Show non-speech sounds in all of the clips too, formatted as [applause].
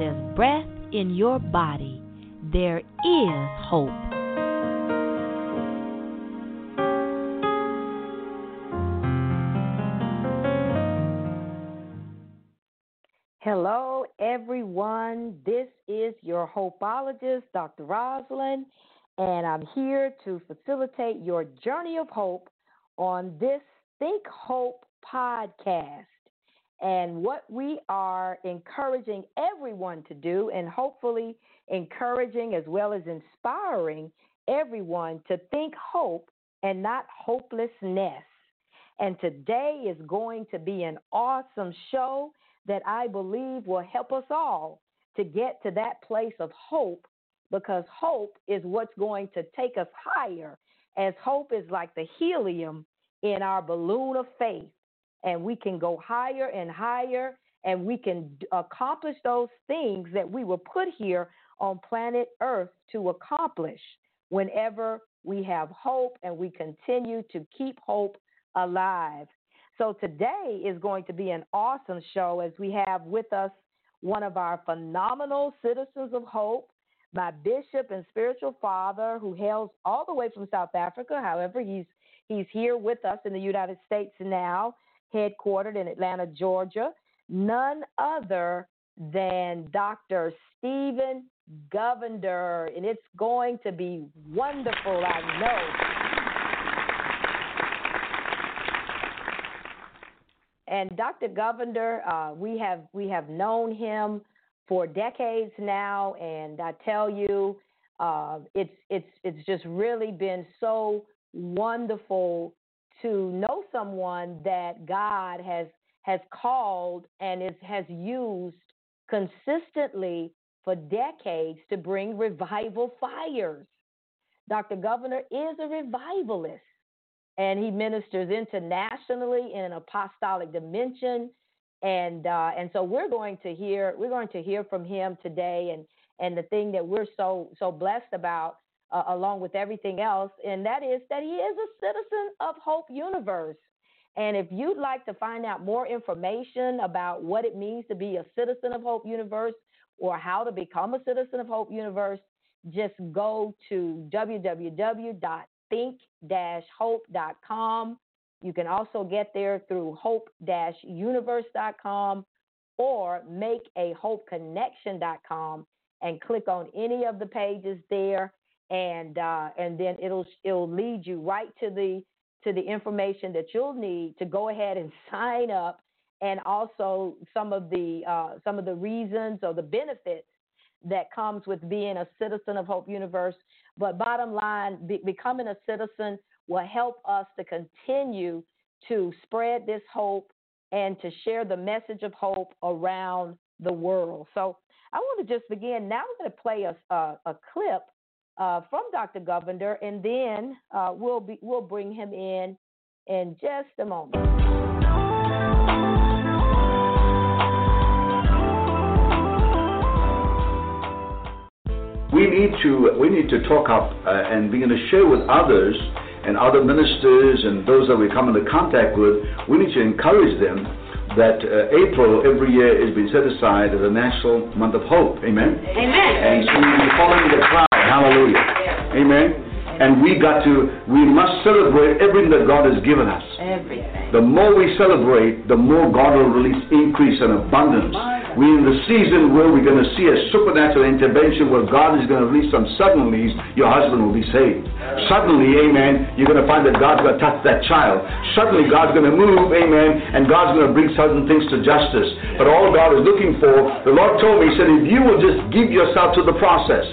there's breath in your body, there is hope. Hello, everyone. This is your hopeologist, Dr. Rosalind, and I'm here to facilitate your journey of hope on this Think Hope podcast. And what we are encouraging everyone to do, and hopefully encouraging as well as inspiring everyone to think hope and not hopelessness. And today is going to be an awesome show that I believe will help us all to get to that place of hope because hope is what's going to take us higher, as hope is like the helium in our balloon of faith. And we can go higher and higher, and we can accomplish those things that we were put here on planet Earth to accomplish whenever we have hope and we continue to keep hope alive. So today is going to be an awesome show as we have with us one of our phenomenal citizens of hope, my bishop and spiritual father who hails all the way from South Africa. However, he's he's here with us in the United States now, headquartered in Atlanta, Georgia. None other than Dr. Steven Govender, and it's going to be wonderful, I know. And Dr. Govender, uh, we have we have known him for decades now, and I tell you, uh, it's it's it's just really been so wonderful to know someone that God has has called and is has used consistently for decades to bring revival fires. Dr. Govender is a revivalist and he ministers internationally in an apostolic dimension. And uh, and so we're going to hear we're going to hear from him today, and and the thing that we're so so blessed about, uh, along with everything else, and that is that he is a citizen of Hope Universe. And if you'd like to find out more information about what it means to be a citizen of Hope Universe or how to become a citizen of Hope Universe, just go to www think-hope.com. You can also get there through hope-universe.com or makeahopeconnection.com and click on any of the pages there and uh, and then it'll it'll lead you right to the to the information that you'll need to go ahead and [laughs] sign up and also some of the uh, some of the reasons or the benefits that comes with being a citizen of Hope Universe. But bottom line, be, becoming a citizen will help us to continue to spread this hope and to share the message of hope around the world. So I want to just begin. Now I'm going to play a, a, a clip uh, from Dr. Govender, and then uh, we'll be we'll bring him in in just a moment. we need to we need to talk up uh, and begin to share with others and other ministers and those that we come into contact with. We need to encourage them that uh, April every year is being set aside as a national month of hope. Amen. Amen. And so we're following the crowd. Hallelujah. Amen. And we got to, we must celebrate everything that God has given us. Everything. The more we celebrate, the more God will release increase and abundance. We're in the season where we're going to see a supernatural intervention where God is going to release some suddenlies. Your husband will be saved. Suddenly, amen, you're going to find that God's going to touch that child. Suddenly, God's going to move, amen, and God's going to bring certain things to justice. But all God is looking for, the Lord told me, He said, if you will just give yourself to the process,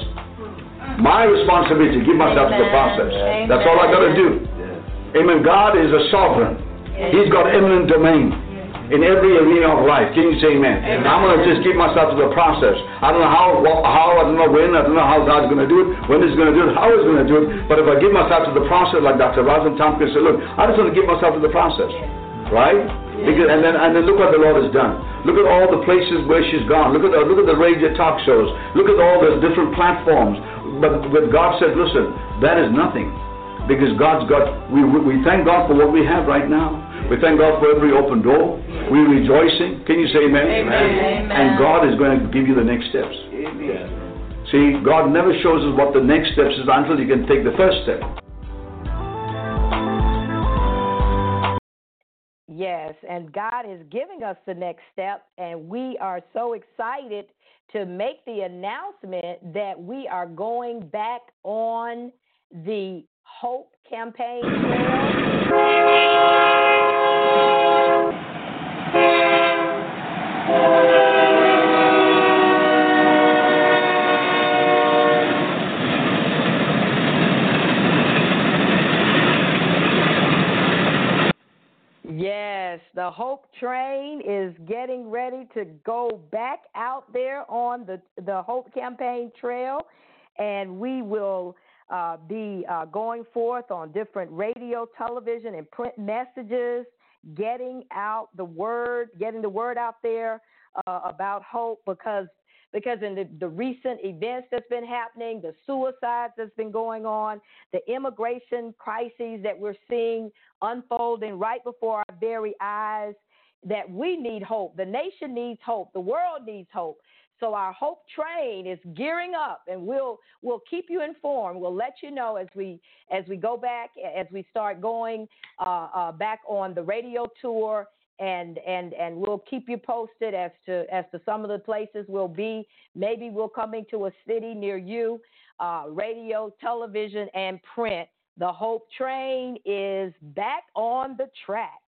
my responsibility to give myself Amen. to the process. Amen. That's all I got to do. Amen. God is a sovereign. He's got eminent domain in every arena of life. Can you say amen? amen. I'm going to just give myself to the process. I don't know how, how, I don't know when, I don't know how God's going to do it, when He's going to do it, how He's going to do it. But if I give myself to the process, like Dr. Rosalind Tompkins said, look, I just want to give myself to the process. Right? Because, and then and then look what the Lord has done. Look at all the places where she's gone. Look at the, look at the radio talk shows. Look at all the different platforms but, but God said, listen, that is nothing. Because God's got, we, we thank God for what we have right now. We thank God for every open door. We're rejoicing. Can you say amen? Amen. And God is going to give you the next steps. See, God never shows us what the next steps is until you can take the first step. Yes, and God is giving us the next step, and we are so excited to make the announcement that we are going back on the Hope campaign Yes, the Hope Train is getting ready to go back out there on the the Hope Campaign Trail, and we will uh, be uh, going forth on different radio, television, and print messages, getting out the word, getting the word out there uh, about hope because because in the, the recent events that's been happening, the suicides that's been going on, the immigration crises that we're seeing unfolding right before our very eyes, that we need hope. The nation needs hope. The world needs hope. So our hope train is gearing up, and we'll we'll keep you informed. We'll let you know as we as we go back, as we start going uh, uh, back on the radio tour and and and we'll keep you posted as to as to some of the places we'll be. Maybe we'll come into a city near you. Uh, radio, television, and print. The Hope Train is back on the track.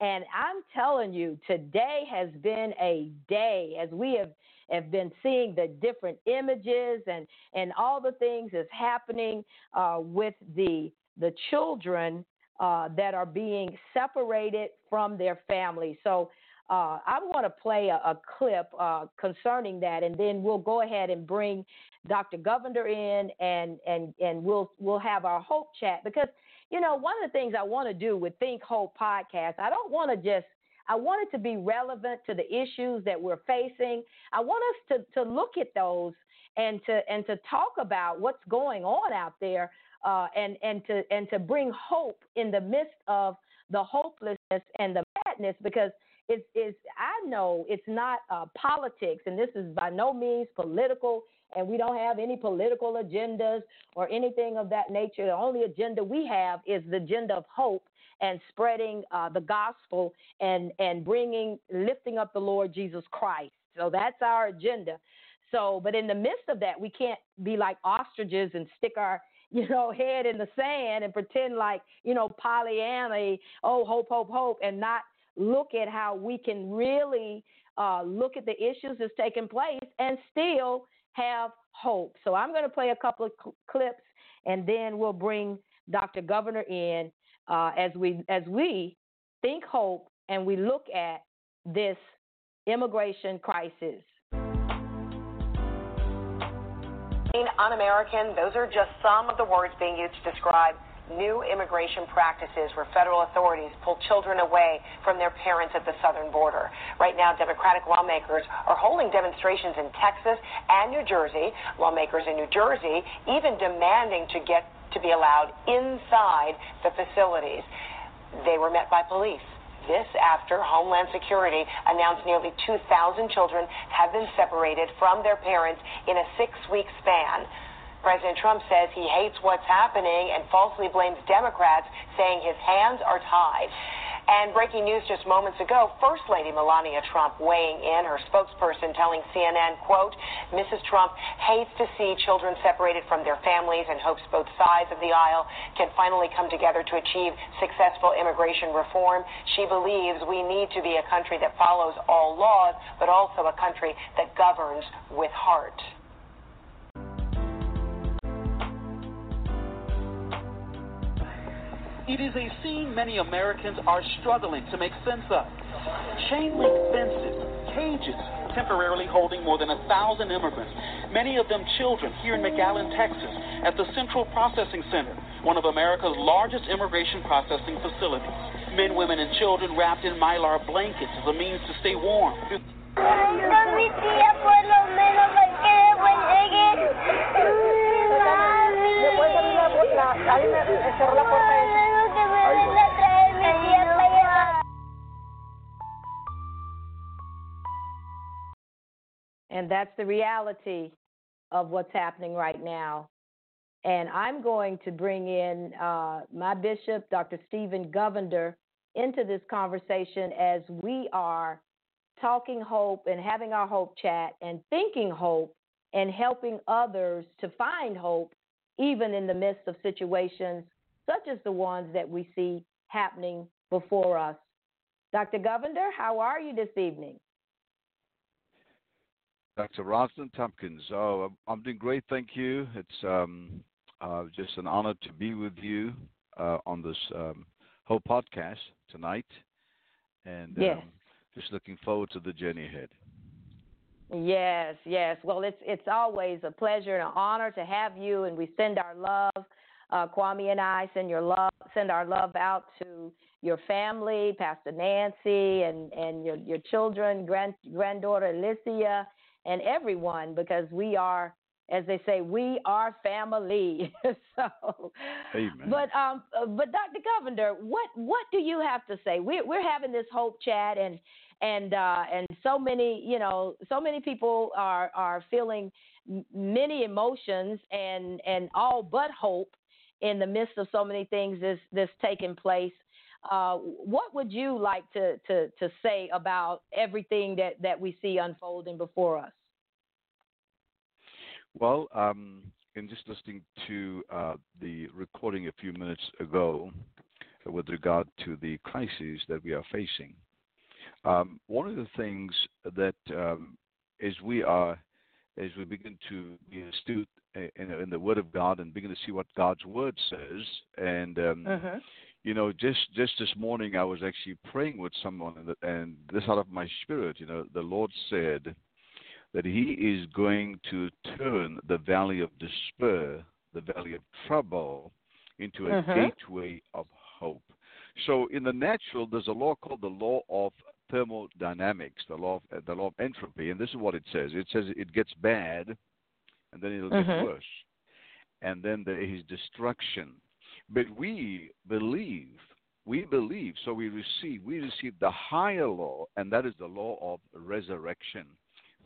And I'm telling you, today has been a day as we have, have been seeing the different images and, and all the things that's happening uh, with the the children uh, that are being separated from their families. So uh, I'm going to play a, a clip uh, concerning that, and then we'll go ahead and bring Dr. Govender in, and and and we'll we'll have our hope chat because you know one of the things I want to do with Think Hope podcast, I don't want to just I want it to be relevant to the issues that we're facing. I want us to to look at those and to and to talk about what's going on out there uh, and and to and to bring hope in the midst of the hopelessness and the madness because it's, I know it's not uh, politics and this is by no means political and we don't have any political agendas or anything of that nature. The only agenda we have is the agenda of hope and spreading uh, the gospel and and bringing lifting up the Lord Jesus Christ. So that's our agenda. So, but in the midst of that, we can't be like ostriches and stick our you know, [laughs] head in the sand and pretend like, you know, Pollyanna, oh, hope, hope, hope, and not look at how we can really uh, look at the issues that's taking place and still have hope. So I'm going to play a couple of cl- clips, and then we'll bring Dr. Govender in uh, as we as we think hope and we look at this immigration crisis un-American, those are just some of the words being used to describe new immigration practices where federal authorities pull children away from their parents at the southern border. Right now, Democratic lawmakers are holding demonstrations in Texas and New Jersey. Lawmakers in New Jersey even demanding to get to be allowed inside the facilities. They were met by police. This after Homeland Security announced nearly 2,000 children have been separated from their parents in a six-week span. President Trump says he hates what's happening and falsely blames Democrats, saying his hands are tied. And breaking news just moments ago, First Lady Melania Trump weighing in, her spokesperson telling CNN, quote, Mrs. Trump hates to see children separated from their families and hopes both sides of the aisle can finally come together to achieve successful immigration reform. She believes we need to be a country that follows all laws, but also a country that governs with heart. It is a scene many Americans are struggling to make sense of. Chain link fences, cages, temporarily holding more than a thousand immigrants, many of them children, here in McAllen, Texas, at the Central Processing Center, one of America's largest immigration processing facilities. Men, women, and children wrapped in mylar blankets as a means to stay warm. That's the reality of what's happening right now. And I'm going to bring in uh, my bishop, Dr. Steven Govender, into this conversation as we are talking hope and having our hope chat and thinking hope and helping others to find hope, even in the midst of situations such as the ones that we see happening before us. Dr. Govender, how are you this evening? Dr. Rosalind Tompkins. Oh, I'm doing great, thank you. It's um, uh, just an honor to be with you uh, on this um, whole podcast tonight, and yes. um, just looking forward to the journey ahead. Yes, yes. Well, it's it's always a pleasure and an honor to have you, and we send our love. Uh, Kwame and I send your love, send our love out to your family, Pastor Nancy, and and your your children, grand granddaughter Alicia, and everyone, because we are, as they say, we are family. [laughs] so, Amen. but um, but Dr. Govender, what what do you have to say? We're we're having this hope chat, and and uh, and so many, you know, so many people are are feeling many emotions and and all but hope in the midst of so many things that's that's taking place. Uh, what would you like to, to, to say about everything that, that we see unfolding before us? Well, um, in just listening to uh, the recording a few minutes ago with regard to the crises that we are facing, um, one of the things that um, as we are, as we begin to be astute in, in, the Word of God and begin to see what God's Word says, and um, uh-huh. You know, just just this morning I was actually praying with someone, and, and this out of my spirit, you know, the Lord said that He is going to turn the valley of despair, the valley of trouble, into a uh-huh. gateway of hope. So in the natural, there's a law called the law of thermodynamics, the law of, the law of entropy, and this is what it says. It says it gets bad, and then it'll Mhm. get worse, and then there is destruction. But we believe, we believe, so we receive, we receive the higher law, and that is the law of resurrection.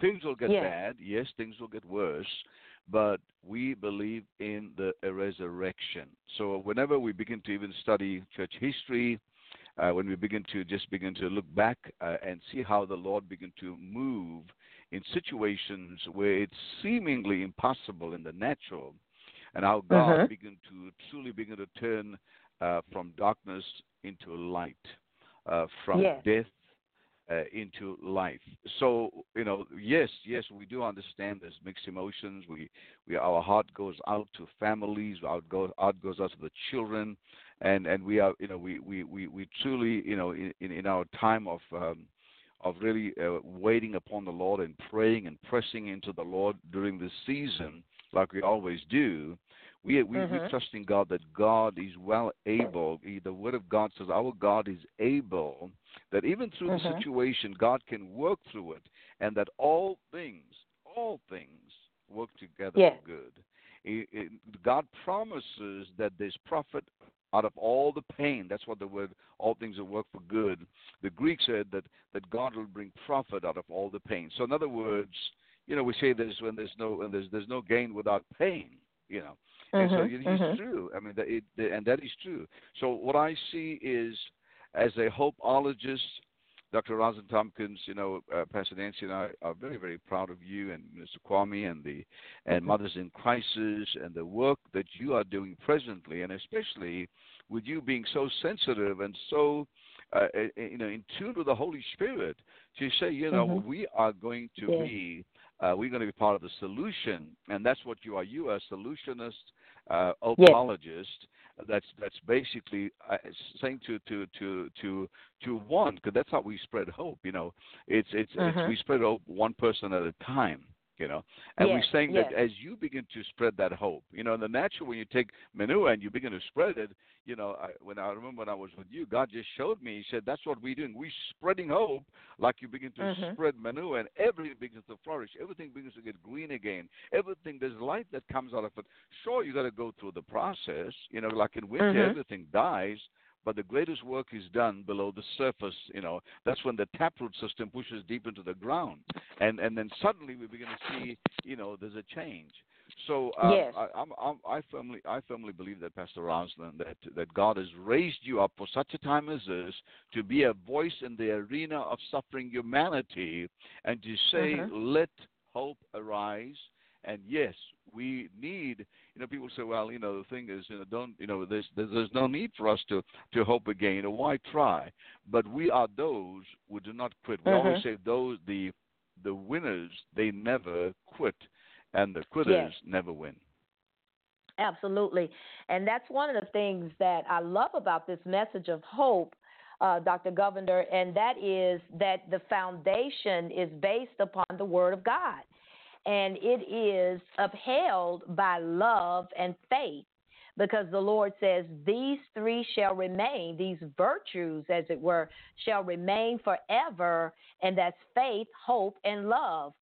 Things will get Yes. bad, yes, things will get worse, but we believe in the resurrection. So whenever we begin to even study church history, uh, when we begin to just begin to look back uh, and see how the Lord began to move in situations where it's seemingly impossible in the natural, and how God Mhm. began to truly begin to turn uh, from darkness into light, uh, from Yes. death uh, into life. So you know, yes, yes, we do understand there's mixed emotions. We, we, our heart goes out to families. Our go, heart goes out to the children, and and we are, you know, we we we, we truly, you know, in in our time of um, of really uh, waiting upon the Lord and praying and pressing into the Lord during this season, like we always do. We, we, Mhm. we trust in God that God is well able. The Word of God says our God is able, that even through the Mhm. situation, God can work through it, and that all things, all things work together Yes. for good. He- he- God promises that there's profit out of all the pain. That's what the word all things will work for good. The Greek said that, that God will bring profit out of all the pain. So in other words, you know, we say there's when there's no when there's there's no gain without pain, you know. And so it is mhm. true. I mean, it, and that is true. So what I see is, as a hopeologist, Dr. Rosalind Tompkins, you know, uh, Pastor Nancy and I are very, very proud of you and Mr. Kwame and the and Mothers in Crisis and the work that you are doing presently, and especially with you being so sensitive and so, uh, uh, you know, in tune with the Holy Spirit to say, you know, Mhm. we are going to Yes. be, uh, we're going to be part of the solution, and that's what you are. You are a solutionist, uh, hopeologist. That's that's basically uh, saying to to to to to one because that's how we spread hope. You know, it's it's, Mhm. it's we spread hope one person at a time. You know, and Yes, we're saying yes. that as you begin to spread that hope, you know, in the natural when you take manure and you begin to spread it, you know, I, when I remember when I was with you, God just showed me. He said, "That's what we're doing. We're spreading hope, like you begin to Mhm. spread manure, and everything begins to flourish. Everything begins to get green again. Everything there's life that comes out of it. Sure, you got to go through the process. You know, like in winter, Mhm. everything dies, but the greatest work is done below the surface. You know, that's when the taproot system pushes deep into the ground, and and then suddenly we begin to see, you know, there's a change. So um, yes. I, I'm, I'm, I firmly, I firmly believe that Pastor Rosalind, that that God has raised you up for such a time as this to be a voice in the arena of suffering humanity, and to say, Mhm. "Let hope arise." And yes, we need. You know, people say, "Well, you know, the thing is, you know, don't, you know, there's there's, no need for us to to hope again. Know, why try?" But we are those who do not quit. We always Mhm. say, "Those the the winners, they never quit." and the quitters Yes. never win. Absolutely. And that's one of the things that I love about this message of hope, uh, Dr. Govender, and that is that the foundation is based upon the Word of God. And it is upheld by love and faith because the Lord says, These three shall remain, these virtues, as it were, shall remain forever, and that's faith, hope, and love.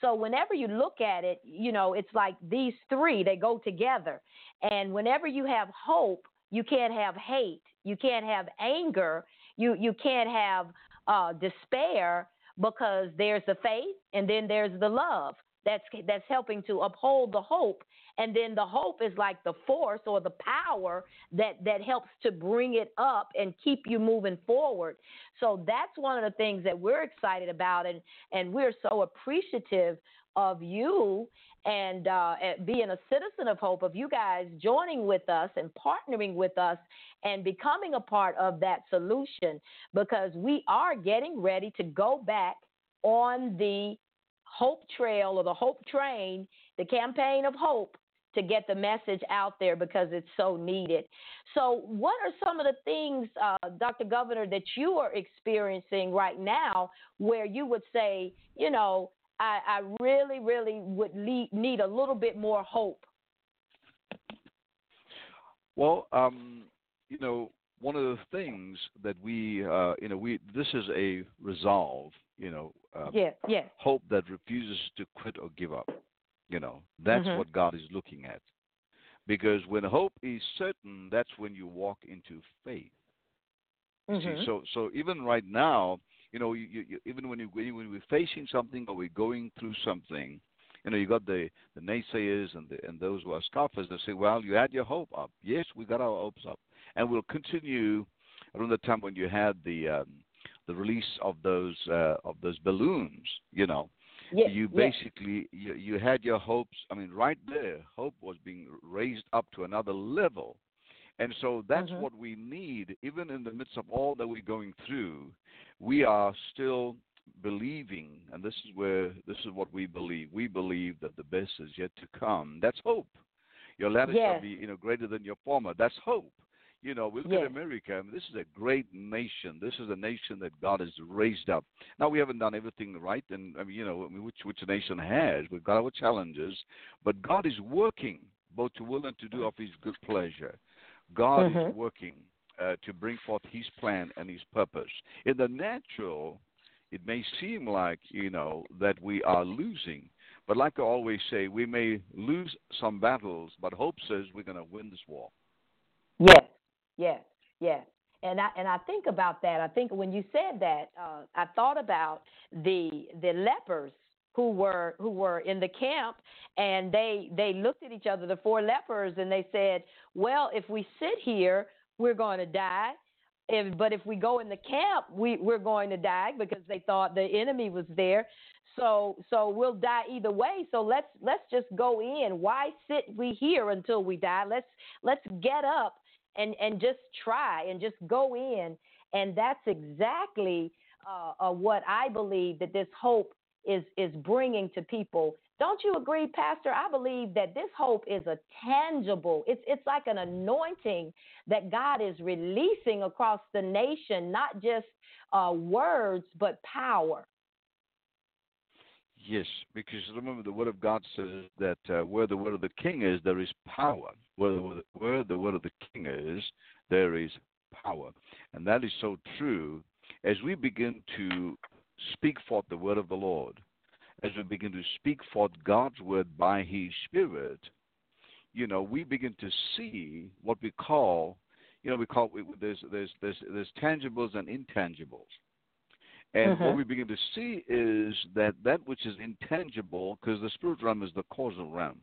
So whenever you look at it, you know, it's like these three, they go together. And whenever you have hope, you can't have hate, you can't have anger, you you can't have uh, despair because there's the faith and then there's the love that's that's helping to uphold the hope. And then the hope is like the force or the power that that helps to bring it up and keep you moving forward. So that's one of the things that we're excited about and and we're so appreciative of you and uh, being a citizen of hope of you guys joining with us and partnering with us and becoming a part of that solution because we are getting ready to go back on the hope trail or the hope train the campaign of hope to get the message out there because it's so needed. So, what are some of the things, uh, Dr. Govender, that you are experiencing right now where you would say, you know, I, I really, really would need a little bit more hope? Well, um, you know, one of the things that we, uh, you know, we this is a resolve, you know, uh, yeah, yeah. hope that refuses to quit or give up. You know, that's Mhm. what God is looking at. Because when hope is certain, that's when you walk into faith. You Mhm. See, so so even right now, you know, you, you, even when you when we're facing something or we're going through something, you know, you got the the naysayers and the, and those who are scoffers that say, well, you had your hope up. Yes, we got our hopes up, and we'll continue around the time when you had the um, the release of those uh, of those balloons. You know, Yes, you yes. basically you, you had your hopes. I mean, right there, hope was being raised up to another level. And so that's Mhm. what we need, even in the midst of all that we're going through. We are still believing, and this is where this is what we believe. We believe that the best is yet to come. That's hope. Your latter shall be, you know, greater than your former. That's hope. You know, we look Yes. at America. I mean, this is a great nation. This is a nation that God has raised up. Now we haven't done everything right, and I mean, you know, I mean, which which nation has? We've got our challenges, but God is working both to will and to do of His good pleasure. God Mhm. is working uh, to bring forth His plan and His purpose. In the natural, it may seem like you know that we are losing, but like I always say, we may lose some battles, but hope says we're going to win this war. Yes, yes, yes. And I and I think about that. I think when you said that, uh, I thought about the the lepers who were who were in the camp, and they they looked at each other, the four lepers, and they said, "Well, if we sit here, we're going to die." If, but if we go in the camp, we, we're going to die because they thought the enemy was there. So so we'll die either way. So let's let's just go in. Why sit we here until we die? Let's let's get up and and just try and just go in. And that's exactly uh, uh, what I believe that this hope is is bringing to people. Don't you agree, Pastor? I believe that this hope is a tangible. It's it's like an anointing that God is releasing across the nation, not just uh, words but power. Yes, because remember the word of God says that uh, where the word of the king is, there is power. Where the, where the word of the king is, there is power. And that is so true as we begin to speak forth the word of the Lord, as we begin to speak forth God's word by his spirit, you know, we begin to see what we call, you know we call it, there's there's there's there's tangibles and intangibles. And Mm-hmm. what we begin to see is that that which is intangible, because the spirit realm is the causal realm.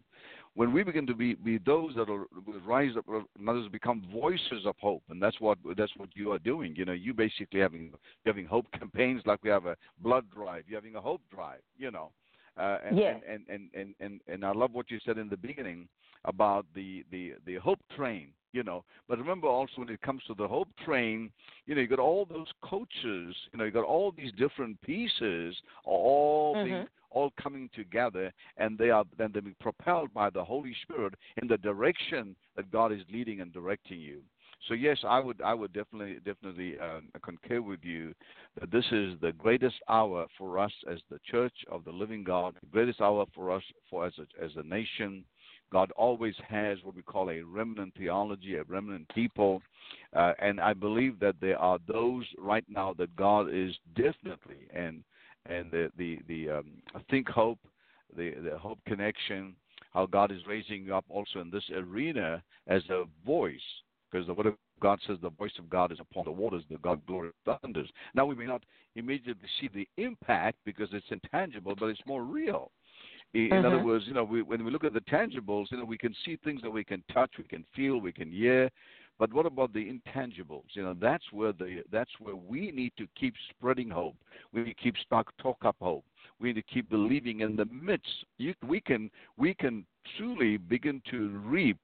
When we begin to be, be those that will rise up, others become voices of hope, and that's what that's what you are doing. You know, you basically having having hope campaigns like we have a blood drive. You're having a hope drive. You know, uh, and, and, and, and, and, and I love what you said in the beginning about the, the, the hope train, you know. But remember also when it comes to the hope train, you know, you got all those coaches, you know, you got all these different pieces all being Mhm. all coming together and they are then they're being propelled by the Holy Spirit in the direction that God is leading and directing you. So yes, I would I would definitely definitely um, concur with you that this is the greatest hour for us as the Church of the Living God, the greatest hour for us for as a, as a nation. God always has what we call a remnant theology, a remnant people, uh, and I believe that there are those right now that God is definitely and and the the the um, think hope, the the hope connection, how God is raising you up also in this arena as a voice because the word of God says the voice of God is upon the waters, the God glory thunders. Now we may not immediately see the impact because it's intangible, but it's more real. In Mhm. other words, you know, we, when we look at the tangibles, you know, we can see things that we can touch, we can feel, we can hear. But what about the intangibles? You know, that's where the that's where we need to keep spreading hope. We need to keep talk, talk up hope. We need to keep believing in the midst. You, we can we can truly begin to reap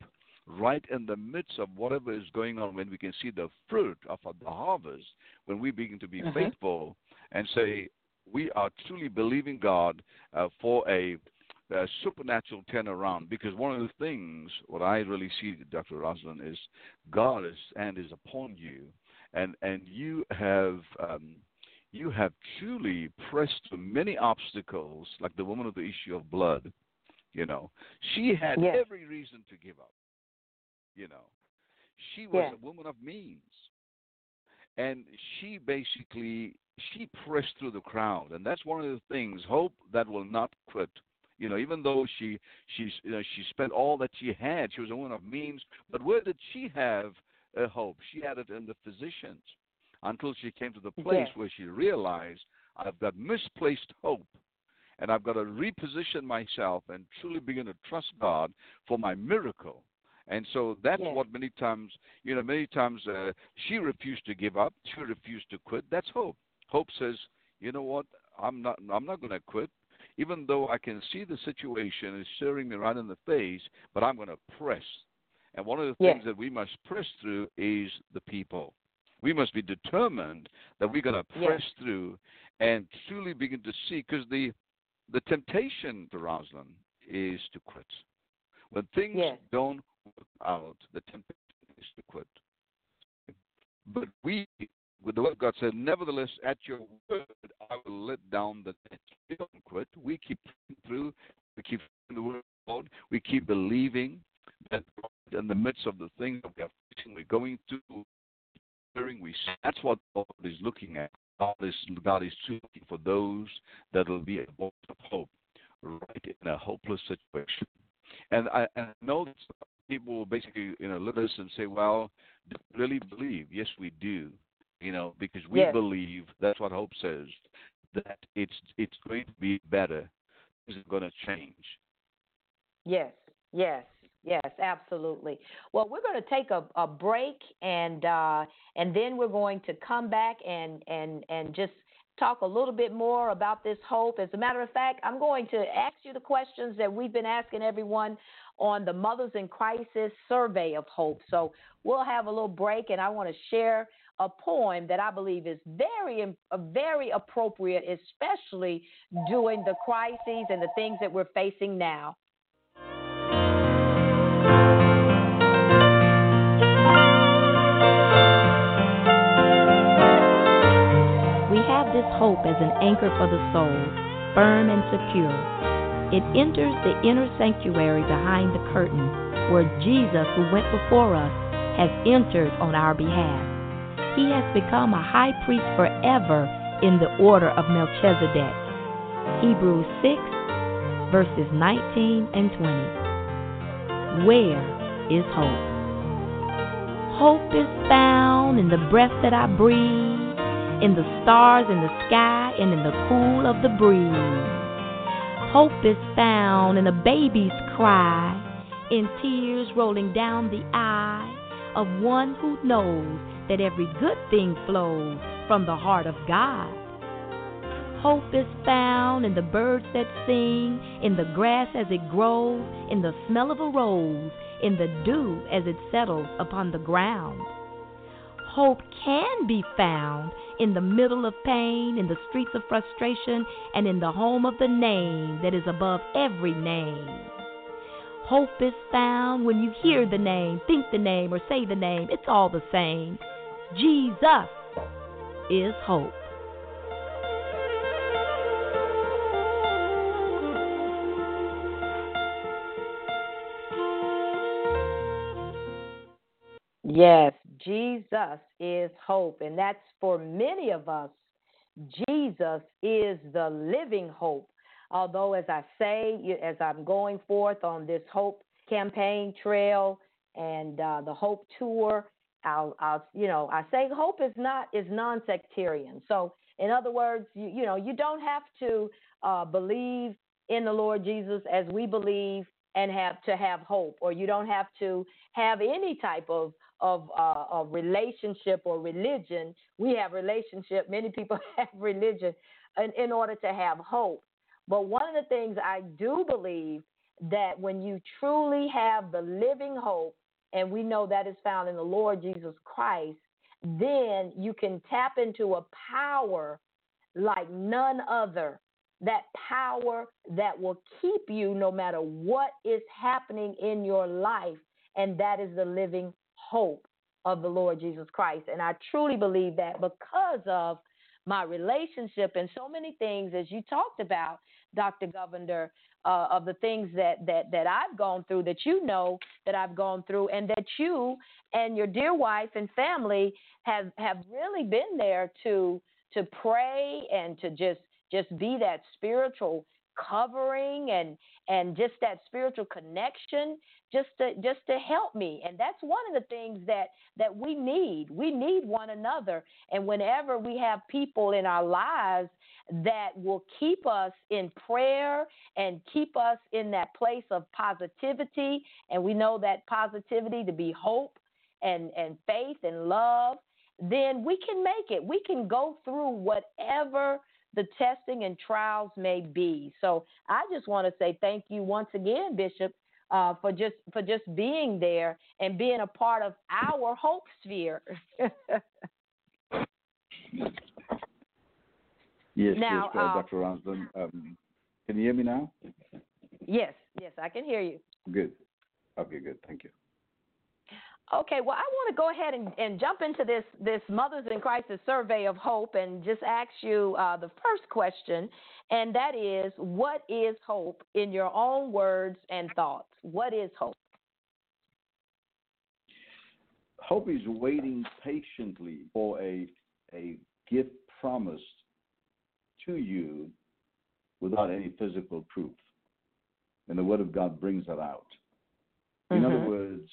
right in the midst of whatever is going on when we can see the fruit of the harvest when we begin to be Mhm. faithful and say we are truly believing God uh, for a, a supernatural turnaround because one of the things what I really see Dr. Rosalind is God is and is upon you and and you have um, you have truly pressed through many obstacles like the woman of the issue of blood you know she had Yes. every reason to give up you know. She was Yeah. a woman of means. And she basically she pressed through the crowd and that's one of the things hope that will not quit you know even though she she you know, she spent all that she had she was a woman of means but where did she have a hope she had it in the physicians until she came to the place where she realized i've got misplaced hope and I've got to reposition myself and truly begin to trust God for my miracle. And so that's what many times, you know, many times uh, she refused to give up. She refused to quit. That's hope. Hope says, you know what? I'm not. I'm not going to quit, even though I can see the situation is staring me right in the face. But I'm going to press. And one of the Yes. things that we must press through is the people. We must be determined that we're going to Yes. press through and truly begin to see, because the the temptation to Rosalind is to quit. When things Yes. don't work out, the temptation is to quit. But we, with the word God said, nevertheless, at your word, I will let down the net. We don't quit. We keep through. We keep the word God. We keep believing that God, in the midst of the things that we are facing, we're going through, we that's what God is looking at. God is God is looking for those that will be a voice of hope, right in a hopeless situation. And I, and I know that people will basically you know look at us and say, "Well, do you really believe?" Yes, we do. You know, because we Yes. believe that's what hope says that it's it's going to be better. Things are going to change. Yes, yes, yes, absolutely. Well, we're going to take a, a break and uh, and then we're going to come back and and and just talk a little bit more about this hope. As a matter of fact, I'm going to ask you the questions that we've been asking everyone on the Mothers in Crisis survey of hope. So we'll have a little break, and I want to share a poem that I believe is very, very appropriate, especially during the crises and the things that we're facing now. We have this hope as an anchor for the soul, firm and secure. It enters the inner sanctuary behind the curtain, where Jesus, who went before us, has entered on our behalf. He has become a high priest forever in the order of Melchizedek. Hebrews 6, verses 19 and 20. Where is hope? Hope is found in the breath that I breathe, in the stars in the sky, and in the cool of the breeze. Hope is found in a baby's cry, in tears rolling down the eye of one who knows that every good thing flows from the heart of God. Hope is found in the birds that sing, in the grass as it grows, in the smell of a rose, in the dew as it settles upon the ground. Hope can be found in the middle of pain, in the streets of frustration, and in the home of the name that is above every name. Hope is found when you hear the name, think the name, or say the name. It's all the same. Jesus is hope. Yes, Jesus is hope. And that's for many of us. Jesus is the living hope. Although, as I say, as I'm going forth on this hope campaign trail and uh, the hope tour, I'll, I'll, you know, I say hope is not is non-sectarian. So, in other words, you, you know, you don't have to uh, believe in the Lord Jesus as we believe and have to have hope, or you don't have to have any type of of, uh, of relationship or religion. We have relationship. Many people [laughs] have religion in, in order to have hope. But one of the things I do believe that when you truly have the living hope, and we know that is found in the Lord Jesus Christ, then you can tap into a power like none other. That power that will keep you no matter what is happening in your life, and that is the living hope of the Lord Jesus Christ. And I truly believe that because of my relationship and so many things, as you talked about, Dr. Govender, uh, of the things that, that, that I've gone through, that you know that I've gone through, and that you and your dear wife and family have, have really been there to, to pray and to just, just be that spiritual covering and and just that spiritual connection just to just to help me. And that's one of the things that that we need. We need one another. And whenever we have people in our lives that will keep us in prayer and keep us in that place of positivity and we know that positivity to be hope and and faith and love then we can make it we can go through whatever the testing and trials may be. So I just want to say thank you once again, Bishop, uh, for just for just being there and being a part of our hope sphere. [laughs] yes, now, yes, uh, uh, Dr. Roslyn. Um, can you hear me now? Yes, yes, I can hear you. Good. Okay, good. Thank you. Okay, well, I want to go ahead and, and jump into this this Mothers in Crisis survey of hope and just ask you uh, the first question, and that is, what is hope in your own words and thoughts? What is hope? Hope is waiting patiently for a a gift promised to you without any physical proof, and the Word of God brings that out. In Mhm. other words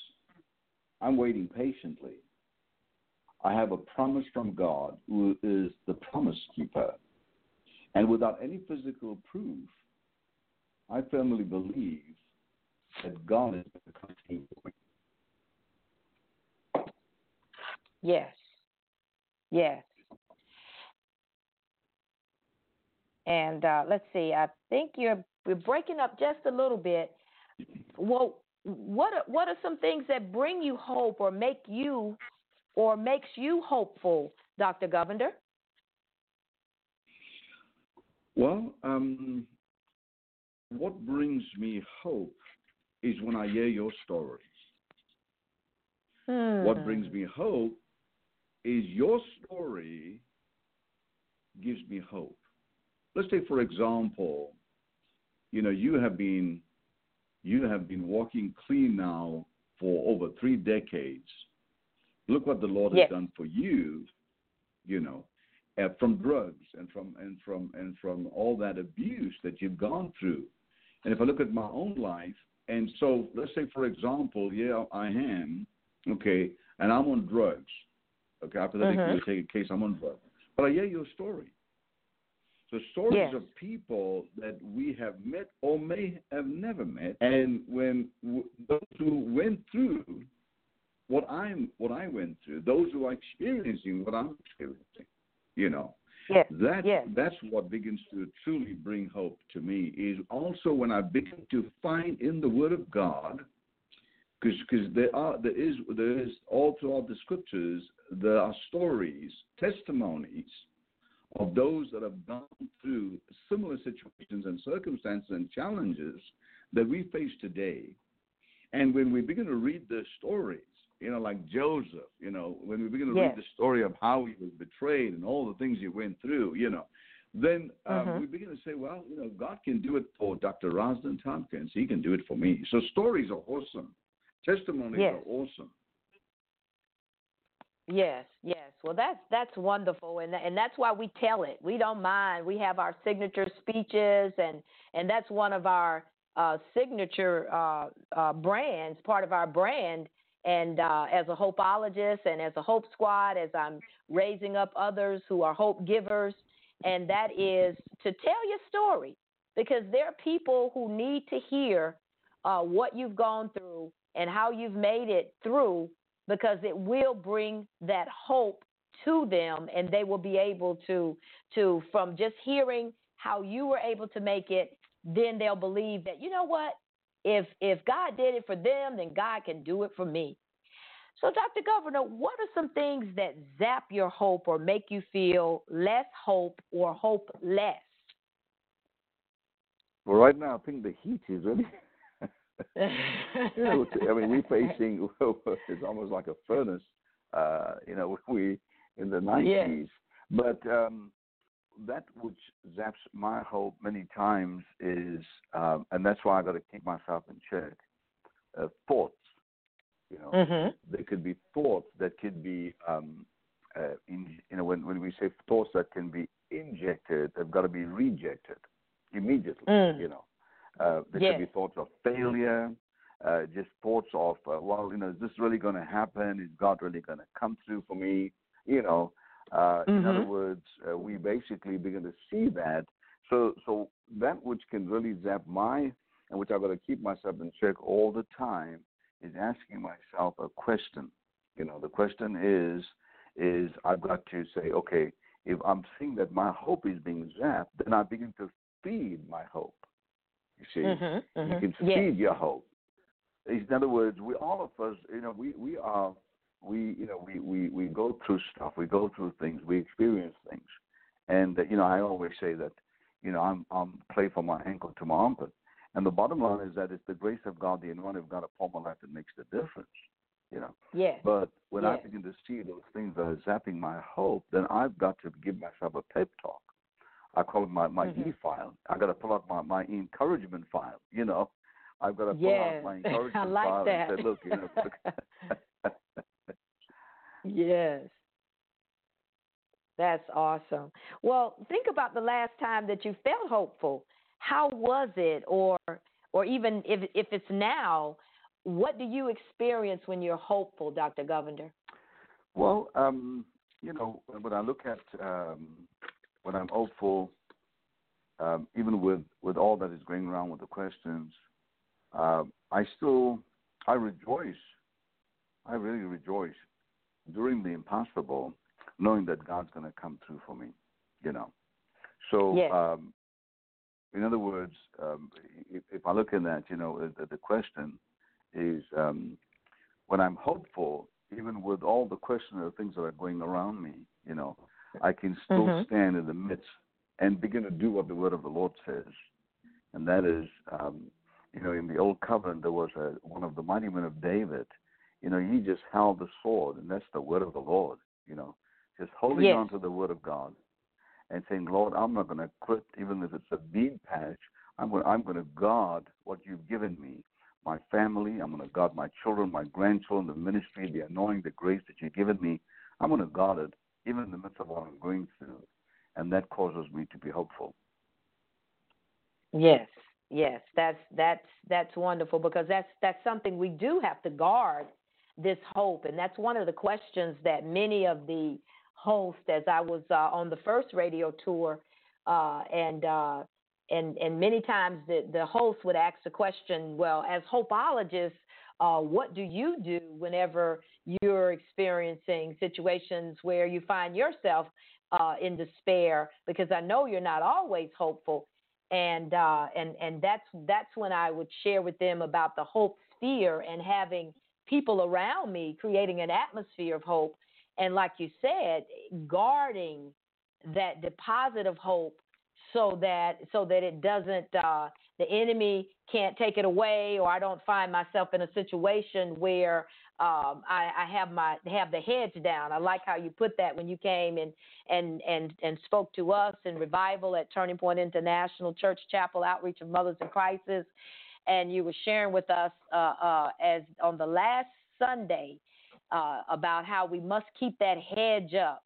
I'm waiting patiently. I have a promise from God who is the promise keeper. And without any physical proof, I firmly believe that God is the continue. Yes. Yes. And uh, let's see. I think you're we're breaking up just a little bit. Well, what are, what are some things that bring you hope or make you or makes you hopeful, Dr. Govender? Well, um, what brings me hope is when I hear your stories. Hmm. What brings me hope is your story gives me hope. Let's say, for example, you know, you have been you have been walking clean now for over three decades. Look what the Lord Yes. has done for you, you know, uh, from drugs and from and from and from all that abuse that you've gone through. And if I look at my own life, and so let's say, for example, yeah, I am okay. and I'm on drugs. Okay, hypothetically, Mhm. take a case, I'm on drugs. But I hear your story. So stories Yes. of people that we have met or may have never met, and when w- those who went through what I'm what I went through, those who are experiencing what I'm experiencing, you know, Yes. that Yes. that's what begins to truly bring hope to me. Is also when I begin to find in the Word of God, because there are there is there is all throughout the Scriptures there are stories, testimonies of those that have gone through similar situations and circumstances and challenges that we face today. And when we begin to read the stories, you know, like Joseph, you know, when we begin to Yes. read the story of how he was betrayed and all the things he went through, you know, then um, Mhm. we begin to say, well, you know, God can do it for Dr. Rosalind Tompkins. He can do it for me. So stories are awesome. Testimonies Yes. are awesome. Yes, yes. Well, that's that's wonderful, and and that's why we tell it. We don't mind. We have our signature speeches, and and that's one of our uh, signature uh, uh, brands, part of our brand. And uh, as a hopeologist, and as a hope squad, as I'm raising up others who are hope givers, and that is to tell your story, because there are people who need to hear uh, what you've gone through and how you've made it through because it will bring that hope to them and they will be able to to from just hearing how you were able to make it then they'll believe that you know what if if God did it for them then God can do it for me so Dr. Govender what are some things that zap your hope or make you feel less hope or hopeless Well, right now, I think the heat is really. [laughs] yeah, it's- I mean, we're facing [laughs] it's almost like a furnace. Uh, you know, [laughs] we in the nineties, but um, that which zaps my hope many times is, um, and that's why I got to keep myself in check. Uh, thoughts, you know, mhm there could be thoughts that could be, um, uh, in, you know, when when we say thoughts that can be injected, they've got to be rejected immediately. Mm. You know, uh, there Yes. could be thoughts of failure, uh, just thoughts of, uh, well, you know, is this really going to happen? Is God really going to come through for me? You know, uh, in other Mhm. words, uh, we basically begin to see that. So, so that which can really zap my, and which I've got to keep myself in check all the time, is asking myself a question. You know, the question is, is I've got to say, okay, if I'm seeing that my hope is being zapped, then I begin to feed my hope. You see, Mhm, you mhm. can Yes. feed your hope. In other words, we all of us, you know, we we are we you know we we we go through stuff, we go through things, we experience things, and uh, you know I always say that you know I'm I'm play from my ankle to my armpit, and the bottom line is that it's the grace of God, the anointing of God upon my life that makes the difference, you know. yeah But when I begin to see those things that are zapping my hope, then I've got to give myself a pep talk. I call it my, my Mhm. E file. I got to pull out my, my encouragement file. You know, I've got to pull Yes. out my [laughs] I encouragement like file that. and say, look, you know. [laughs] Yes. That's awesome. Well, think about the last time that you felt hopeful. How was it or or even if if it's now, what do you experience when you're hopeful, Dr. Govender? well, um, you know, when I look at um, when I'm hopeful, um, even with with all that is going around with the questions, uh, I still I rejoice. I really rejoice during the impossible, knowing that God's going to come through for me. You know, so Yes. um, in other words, um, if, if I look at that, you know, the, the question is um, when I'm hopeful, even with all the questions and things that are going around me, you know, I can still Mhm. stand in the midst and begin to do what the Word of the Lord says, and that is, um, you know, in the Old Covenant there was a, one of the mighty men of David. You know, you just held the sword, and that's the Word of the Lord. You know, just holding Yes. on to the Word of God and saying, Lord, I'm not going to quit, even if it's a bead patch. I'm going, I'm going to guard what you've given me, my family. I'm going to guard my children, my grandchildren, the ministry, the anointing, the grace that you've given me. I'm going to guard it, even in the midst of what I'm going through. And that causes me to be hopeful. Yes, yes, that's that's that's wonderful because that's that's something we do have to guard this hope? And that's one of the questions that many of the hosts, as I was uh, on the first radio tour, uh, and uh, and and many times the the host would ask the question, well, as hopeologists, uh, what do you do whenever you're experiencing situations where you find yourself uh, in despair? Because I know you're not always hopeful, and uh, and and that's that's when I would share with them about the hope sphere and having people around me creating an atmosphere of hope, and like you said, guarding that deposit of hope so that so that it doesn't uh, the enemy can't take it away or I don't find myself in a situation where um, I, I have my have the heads down. I like how you put that when you came and and and and spoke to us in revival at Turning Point International Church Chapel Outreach of Mothers in Crisis, and you were sharing with us uh, uh, as on the last Sunday uh, about how we must keep that hedge up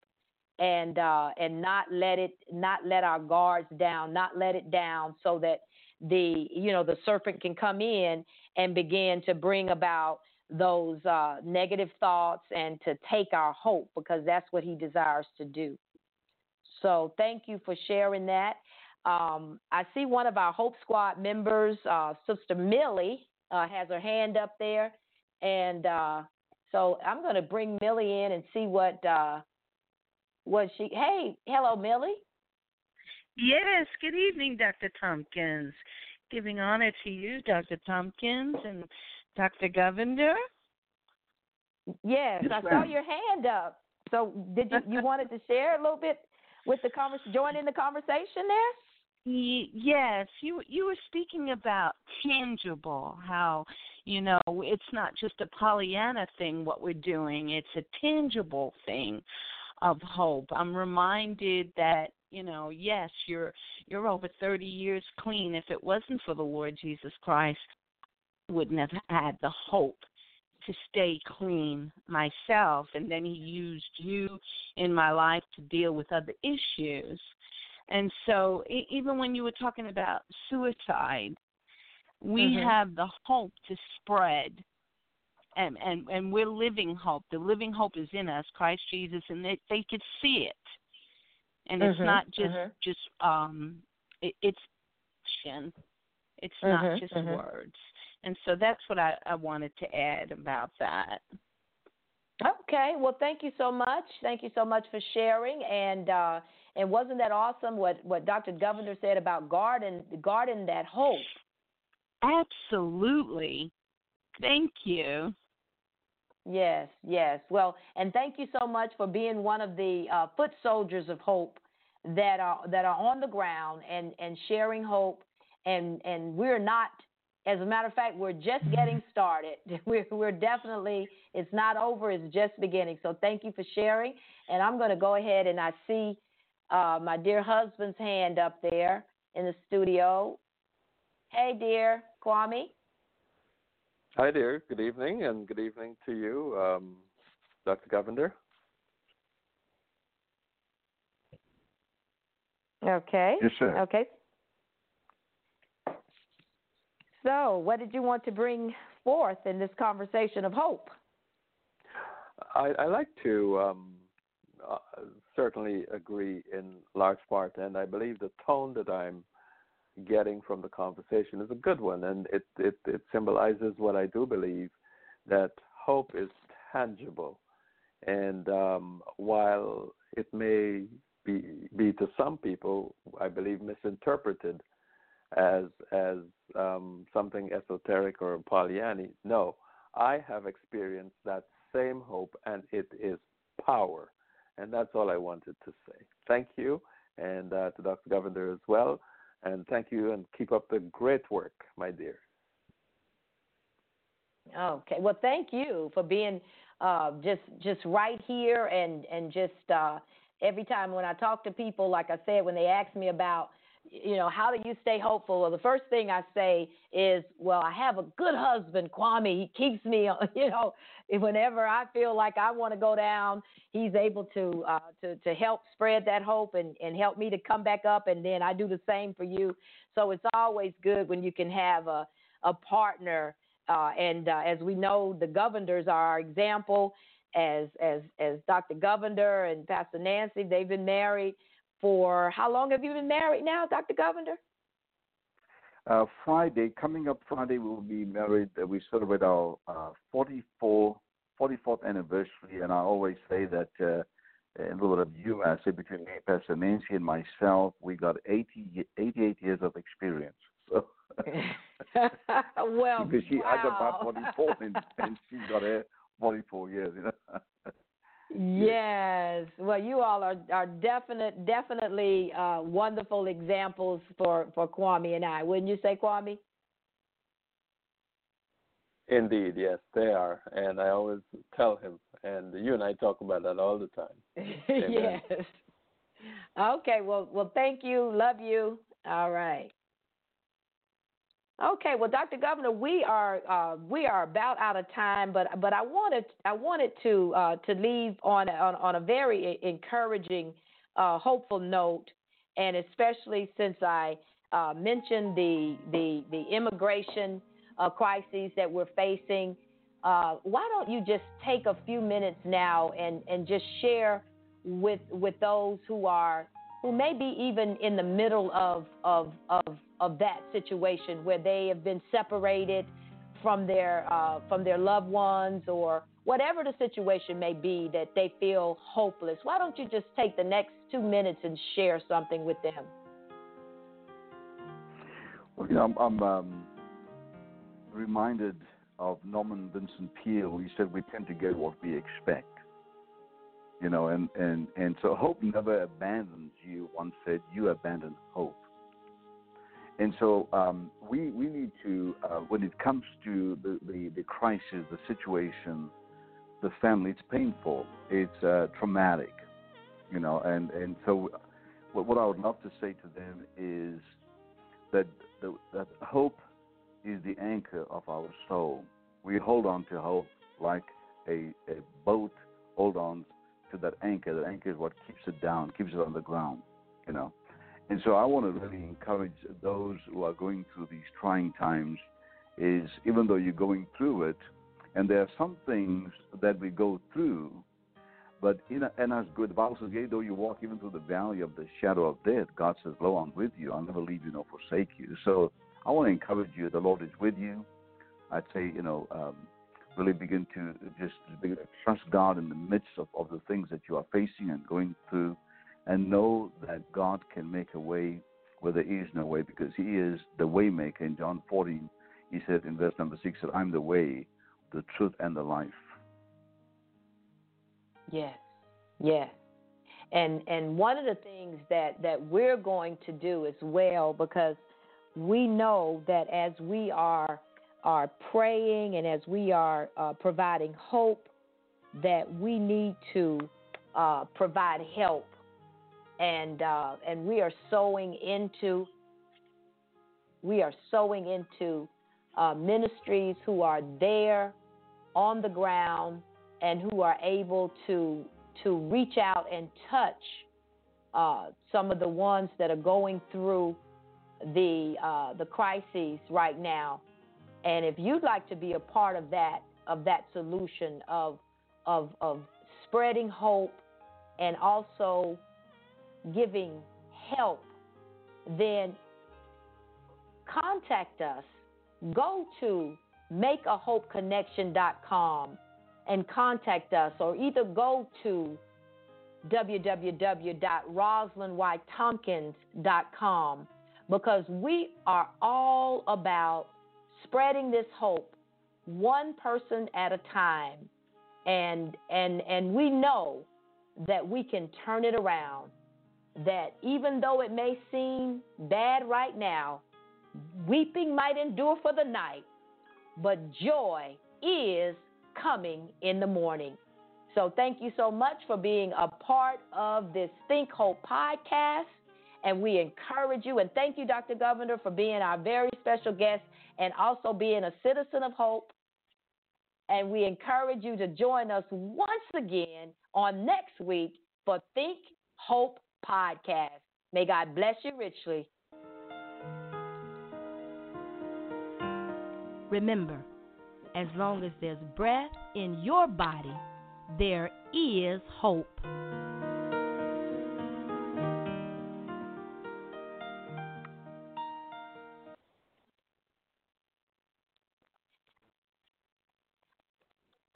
and and not let it not let our guards down, not let it down, so that the you know the serpent can come in and begin to bring about those uh, negative thoughts and to take our hope because that's what he desires to do. So thank you for sharing that. Um, I see one of our Hope Squad members, uh, Sister Millie, uh, has her hand up there, and uh, so I'm going to bring Millie in and see what uh, was she? Hey, hello, Millie. Yes, good evening, Dr. Tompkins. Giving honor to you, Dr. Tompkins, and Dr. Govender. Yes, I saw your hand up. So, did you you wanted to share a little bit with the conversation, join in the conversation there? Yes, you you were speaking about tangible, how you know it's not just a Pollyanna thing what we're doing; it's a tangible thing of hope. I'm reminded that you know, yes, you're you're over 30 years clean. If it wasn't for the Lord Jesus Christ, I wouldn't have had the hope to stay clean myself. And then He used you in my life to deal with other issues. And so, even when you were talking about suicide, we mm-hmm. have the hope to spread and and and we're living hope. The living hope is in us, Christ Jesus, and they they could see it. And it's mm-hmm, not just mm-hmm. just um it, it's action. It's not mm-hmm, just mm-hmm. words. And so that's what I, I wanted to add about that. Okay. Well, thank you so much. Thank you so much for sharing. And uh, and wasn't that awesome? What what Dr. Govender said about garden garden that hope. Absolutely. Thank you. Yes, yes. Well, and thank you so much for being one of the uh, foot soldiers of hope that are that are on the ground and and sharing hope. And and we're not. As a matter of fact, we're just getting started. [laughs] We're we're definitely. It's not over. It's just beginning. So thank you for sharing. And I'm going to go ahead and I see uh, my dear husband's hand up there in the studio. Hey, dear Kwame. Hi, dear. Good evening, and good evening to you, um, Dr. Govender. Okay. Yes, sir. Okay. So, what did you want to bring forth in this conversation of hope? I, I like to um, uh, certainly agree in large part, and I believe the tone that I'm getting from the conversation is a good one, and it, it, it symbolizes what I do believe that hope is tangible. And um, while it may be, be to some people, I believe, misinterpreted as as um, something esoteric or Pollyanny, no, I have experienced that same hope, and it is power. And that's all I wanted to say. Thank you, and uh, to Dr. Govender as well. And thank you and keep up the great work, my dear. Okay. Well, thank you for being uh, just just right here and and just uh, every time when I talk to people, like I said, when they ask me about you know, how do you stay hopeful? Well, the first thing I say is, well, I have a good husband, Kwame. He keeps me, [laughs] you know, whenever I feel like I want to go down, he's able to uh, to to help spread that hope and and help me to come back up. And then I do the same for you. So it's always good when you can have a a partner Uh, and uh, as we know, the Govenders are our example. As as as Dr. Govender and Pastor Nancy, they've been married for how long have you been married now, Dr. Govender? Uh, Friday, coming up Friday, we will be married. Uh, we celebrate our uh, 44, 44th anniversary, and I always say that uh, a little bit of humor. I say between me, Pastor Nancy, and myself, we got 80, 88 years of experience. So, [laughs] well, [laughs] because she, wow. I got about 44, and, and [laughs] she got her 44 years. You know. Yes. Well, you all are are definite definitely uh, wonderful examples for for Kwame and I. Wouldn't you say, Kwame? Indeed, yes, they are, and I always tell him, and you and I talk about that all the time. [laughs] yes. Okay. Well, well, thank you. Love you. All right. Okay, well, Dr. Govender, we are uh, we are about out of time, but but I wanted I wanted to uh, to leave on on, on a very encouraging, uh, hopeful note, and especially since I uh, mentioned the the the immigration uh, crises that we're facing. Uh, why don't you just take a few minutes now and and just share with with those who are who may be even in the middle of of of of that situation where they have been separated from their uh, from their loved ones or whatever the situation may be that they feel hopeless. Why don't you just take the next two minutes and share something with them? Well, you know, I'm, I'm um, reminded of Norman Vincent Peale. He said we tend to get what we expect. You know, and, and, and so hope never abandons you. One said, you abandon hope. And so um, we we need to uh, when it comes to the, the, the crisis, the situation, the family, it's painful, it's uh, traumatic, you know. And and so what, what I would love to say to them is that the, that hope is the anchor of our soul. We hold on to hope like a, a boat hold on to that anchor. That anchor is what keeps it down, keeps it on the ground, you know. And so I want to really encourage those who are going through these trying times is even though you're going through it, and there are some things that we go through, but in a, and as good, the Bible says, yea, though you walk even through the valley of the shadow of death, God says, lo, I'm with you. I'll never leave you nor forsake you. So I want to encourage you. The Lord is with you. I'd say, you know, um, really begin to just begin to trust God in the midst of, of the things that you are facing and going through and know that God can make a way where there is no way because He is the waymaker. In John 14, He said in verse number 6 that I'm the way, the truth, and the life. Yes, yes. And and one of the things that that we're going to do as well because we know that as we are are praying and as we are uh, providing hope, that we need to uh, provide help and uh, and we are sowing into we are sowing into uh, ministries who are there on the ground and who are able to to reach out and touch uh, some of the ones that are going through the uh, the crises right now. And if you'd like to be a part of that of that solution of of of spreading hope and also giving help, then contact us. Go to makeahopeconnection.com and contact us, or either go to www.rosalyndytompkins.com because we are all about spreading this hope one person at a time and and and we know that we can turn it around that even though it may seem bad right now, weeping might endure for the night, but joy is coming in the morning. So thank you so much for being a part of this Think Hope podcast. And we encourage you, and thank you, Dr. Govender, for being our very special guest and also being a citizen of hope. And we encourage you to join us once again on next week for Think Hope podcast. May God bless you richly. Remember, as long as there's breath in your body, there is hope.